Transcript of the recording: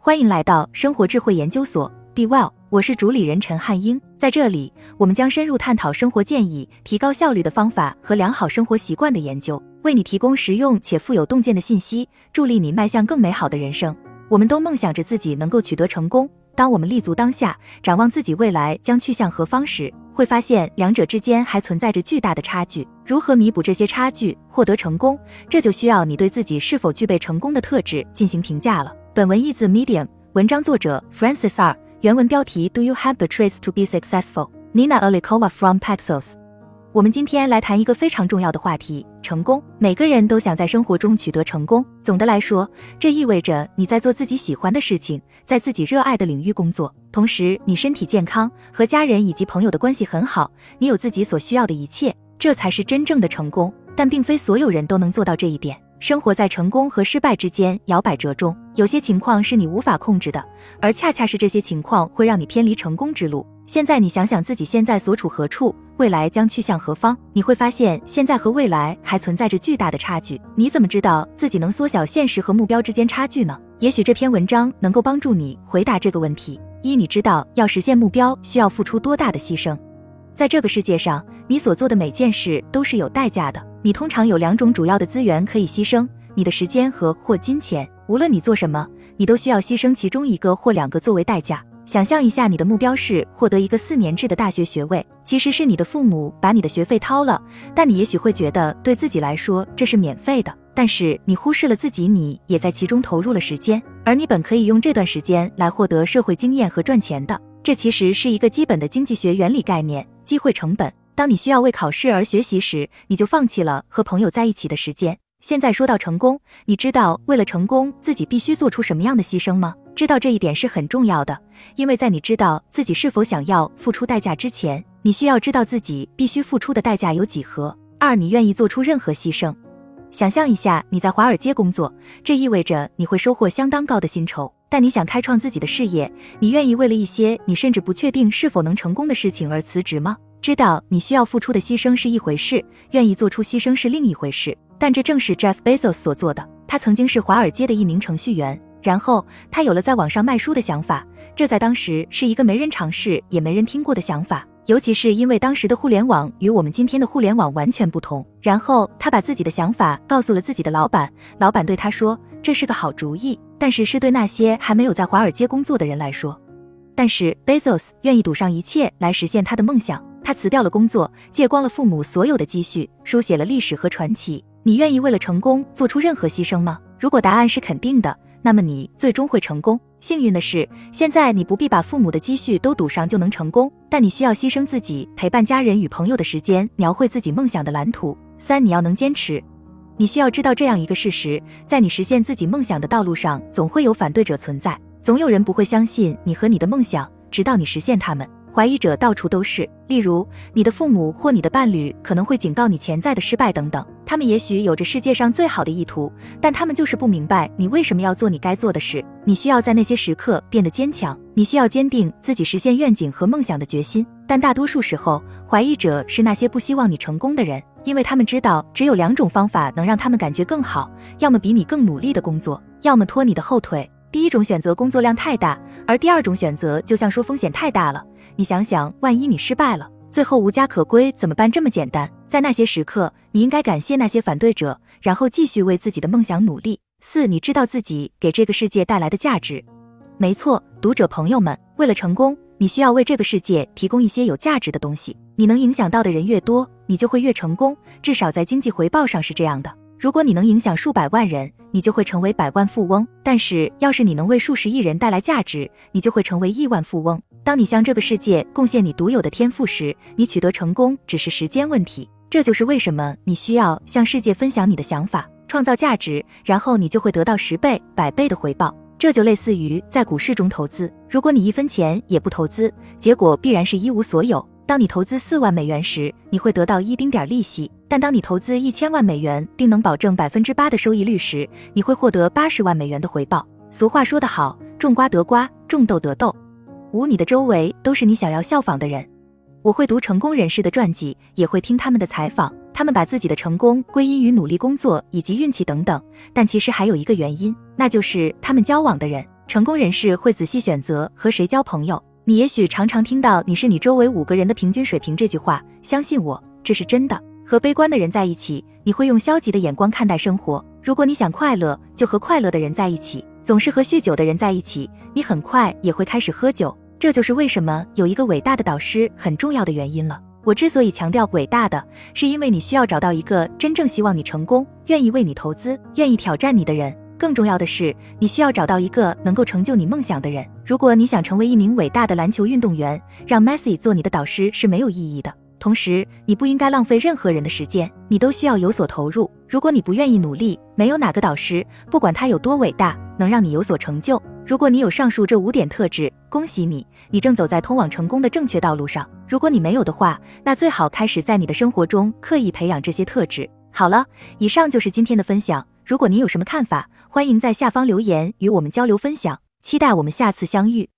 欢迎来到生活智慧研究所，Be Well，我是主理人陈汉英。在这里，我们将深入探讨生活建议、提高效率的方法和良好生活习惯的研究，为你提供实用且富有洞见的信息，助力你迈向更美好的人生。我们都梦想着自己能够取得成功。当我们立足当下，展望自己未来将去向何方时，会发现两者之间还存在着巨大的差距。如何弥补这些差距，获得成功，这就需要你对自己是否具备成功的特质进行评价了。本文译自 Medium，文章作者 Francis R。原文标题：Do you have the traits to be successful? Nina Alikova from Paxos。我们今天来谈一个非常重要的话题。成功，每个人都想在生活中取得成功。总的来说，这意味着你在做自己喜欢的事情，在自己热爱的领域工作，同时你身体健康，和家人以及朋友的关系很好，你有自己所需要的一切，这才是真正的成功。但并非所有人都能做到这一点。生活在成功和失败之间摇摆折中，有些情况是你无法控制的，而恰恰是这些情况会让你偏离成功之路。现在你想想自己现在所处何处，未来将去向何方？你会发现现在和未来还存在着巨大的差距。你怎么知道自己能缩小现实和目标之间差距呢？也许这篇文章能够帮助你回答这个问题。一，你知道要实现目标需要付出多大的牺牲？在这个世界上，你所做的每件事都是有代价的。你通常有两种主要的资源可以牺牲：你的时间和或金钱。无论你做什么，你都需要牺牲其中一个或两个作为代价。想象一下，你的目标是获得一个四年制的大学学位，其实是你的父母把你的学费掏了，但你也许会觉得对自己来说这是免费的，但是你忽视了自己，你也在其中投入了时间，而你本可以用这段时间来获得社会经验和赚钱的。这其实是一个基本的经济学原理概念——机会成本。当你需要为考试而学习时，你就放弃了和朋友在一起的时间。现在说到成功，你知道为了成功自己必须做出什么样的牺牲吗？知道这一点是很重要的，因为在你知道自己是否想要付出代价之前，你需要知道自己必须付出的代价有几何。二，你愿意做出任何牺牲。想象一下，你在华尔街工作，这意味着你会收获相当高的薪酬，但你想开创自己的事业，你愿意为了一些你甚至不确定是否能成功的事情而辞职吗？知道你需要付出的牺牲是一回事，愿意做出牺牲是另一回事。但这正是 Jeff Bezos 所做的。他曾经是华尔街的一名程序员，然后他有了在网上卖书的想法。这在当时是一个没人尝试也没人听过的想法，尤其是因为当时的互联网与我们今天的互联网完全不同。然后他把自己的想法告诉了自己的老板，老板对他说：“这是个好主意，但是是对那些还没有在华尔街工作的人来说。”但是 Bezos 愿意赌上一切来实现他的梦想。他辞掉了工作，借光了父母所有的积蓄，书写了历史和传奇。你愿意为了成功做出任何牺牲吗？如果答案是肯定的，那么你最终会成功。幸运的是，现在你不必把父母的积蓄都赌上就能成功，但你需要牺牲自己陪伴家人与朋友的时间，描绘自己梦想的蓝图。三，你要能坚持。你需要知道这样一个事实：在你实现自己梦想的道路上，总会有反对者存在，总有人不会相信你和你的梦想，直到你实现他们。怀疑者到处都是，例如你的父母或你的伴侣可能会警告你潜在的失败等等。他们也许有着世界上最好的意图，但他们就是不明白你为什么要做你该做的事。你需要在那些时刻变得坚强，你需要坚定自己实现愿景和梦想的决心。但大多数时候，怀疑者是那些不希望你成功的人，因为他们知道只有两种方法能让他们感觉更好：要么比你更努力的工作，要么拖你的后腿。第一种选择工作量太大，而第二种选择就像说风险太大了。你想想，万一你失败了，最后无家可归怎么办？这么简单，在那些时刻，你应该感谢那些反对者，然后继续为自己的梦想努力。四，你知道自己给这个世界带来的价值。没错，读者朋友们，为了成功，你需要为这个世界提供一些有价值的东西。你能影响到的人越多，你就会越成功，至少在经济回报上是这样的。如果你能影响数百万人，你就会成为百万富翁。但是，要是你能为数十亿人带来价值，你就会成为亿万富翁。当你向这个世界贡献你独有的天赋时，你取得成功只是时间问题。这就是为什么你需要向世界分享你的想法，创造价值，然后你就会得到十倍、百倍的回报。这就类似于在股市中投资，如果你一分钱也不投资，结果必然是一无所有。当你投资四万美元时，你会得到一丁点利息；但当你投资一千万美元，并能保证百分之八的收益率时，你会获得八十万美元的回报。俗话说得好，种瓜得瓜，种豆得豆。五，你的周围都是你想要效仿的人。我会读成功人士的传记，也会听他们的采访，他们把自己的成功归因于努力工作以及运气等等，但其实还有一个原因，那就是他们交往的人。成功人士会仔细选择和谁交朋友。你也许常常听到“你是你周围五个人的平均水平”这句话，相信我，这是真的。和悲观的人在一起，你会用消极的眼光看待生活。如果你想快乐，就和快乐的人在一起。总是和酗酒的人在一起，你很快也会开始喝酒。这就是为什么有一个伟大的导师很重要的原因了。我之所以强调伟大的，是因为你需要找到一个真正希望你成功、愿意为你投资、愿意挑战你的人。更重要的是，你需要找到一个能够成就你梦想的人。如果你想成为一名伟大的篮球运动员，让 Messi 做你的导师是没有意义的。同时，你不应该浪费任何人的时间，你都需要有所投入。如果你不愿意努力，没有哪个导师，不管他有多伟大，能让你有所成就。如果你有上述这五点特质，恭喜你，你正走在通往成功的正确道路上。如果你没有的话，那最好开始在你的生活中刻意培养这些特质。好了，以上就是今天的分享。如果你有什么看法，欢迎在下方留言与我们交流分享，期待我们下次相遇。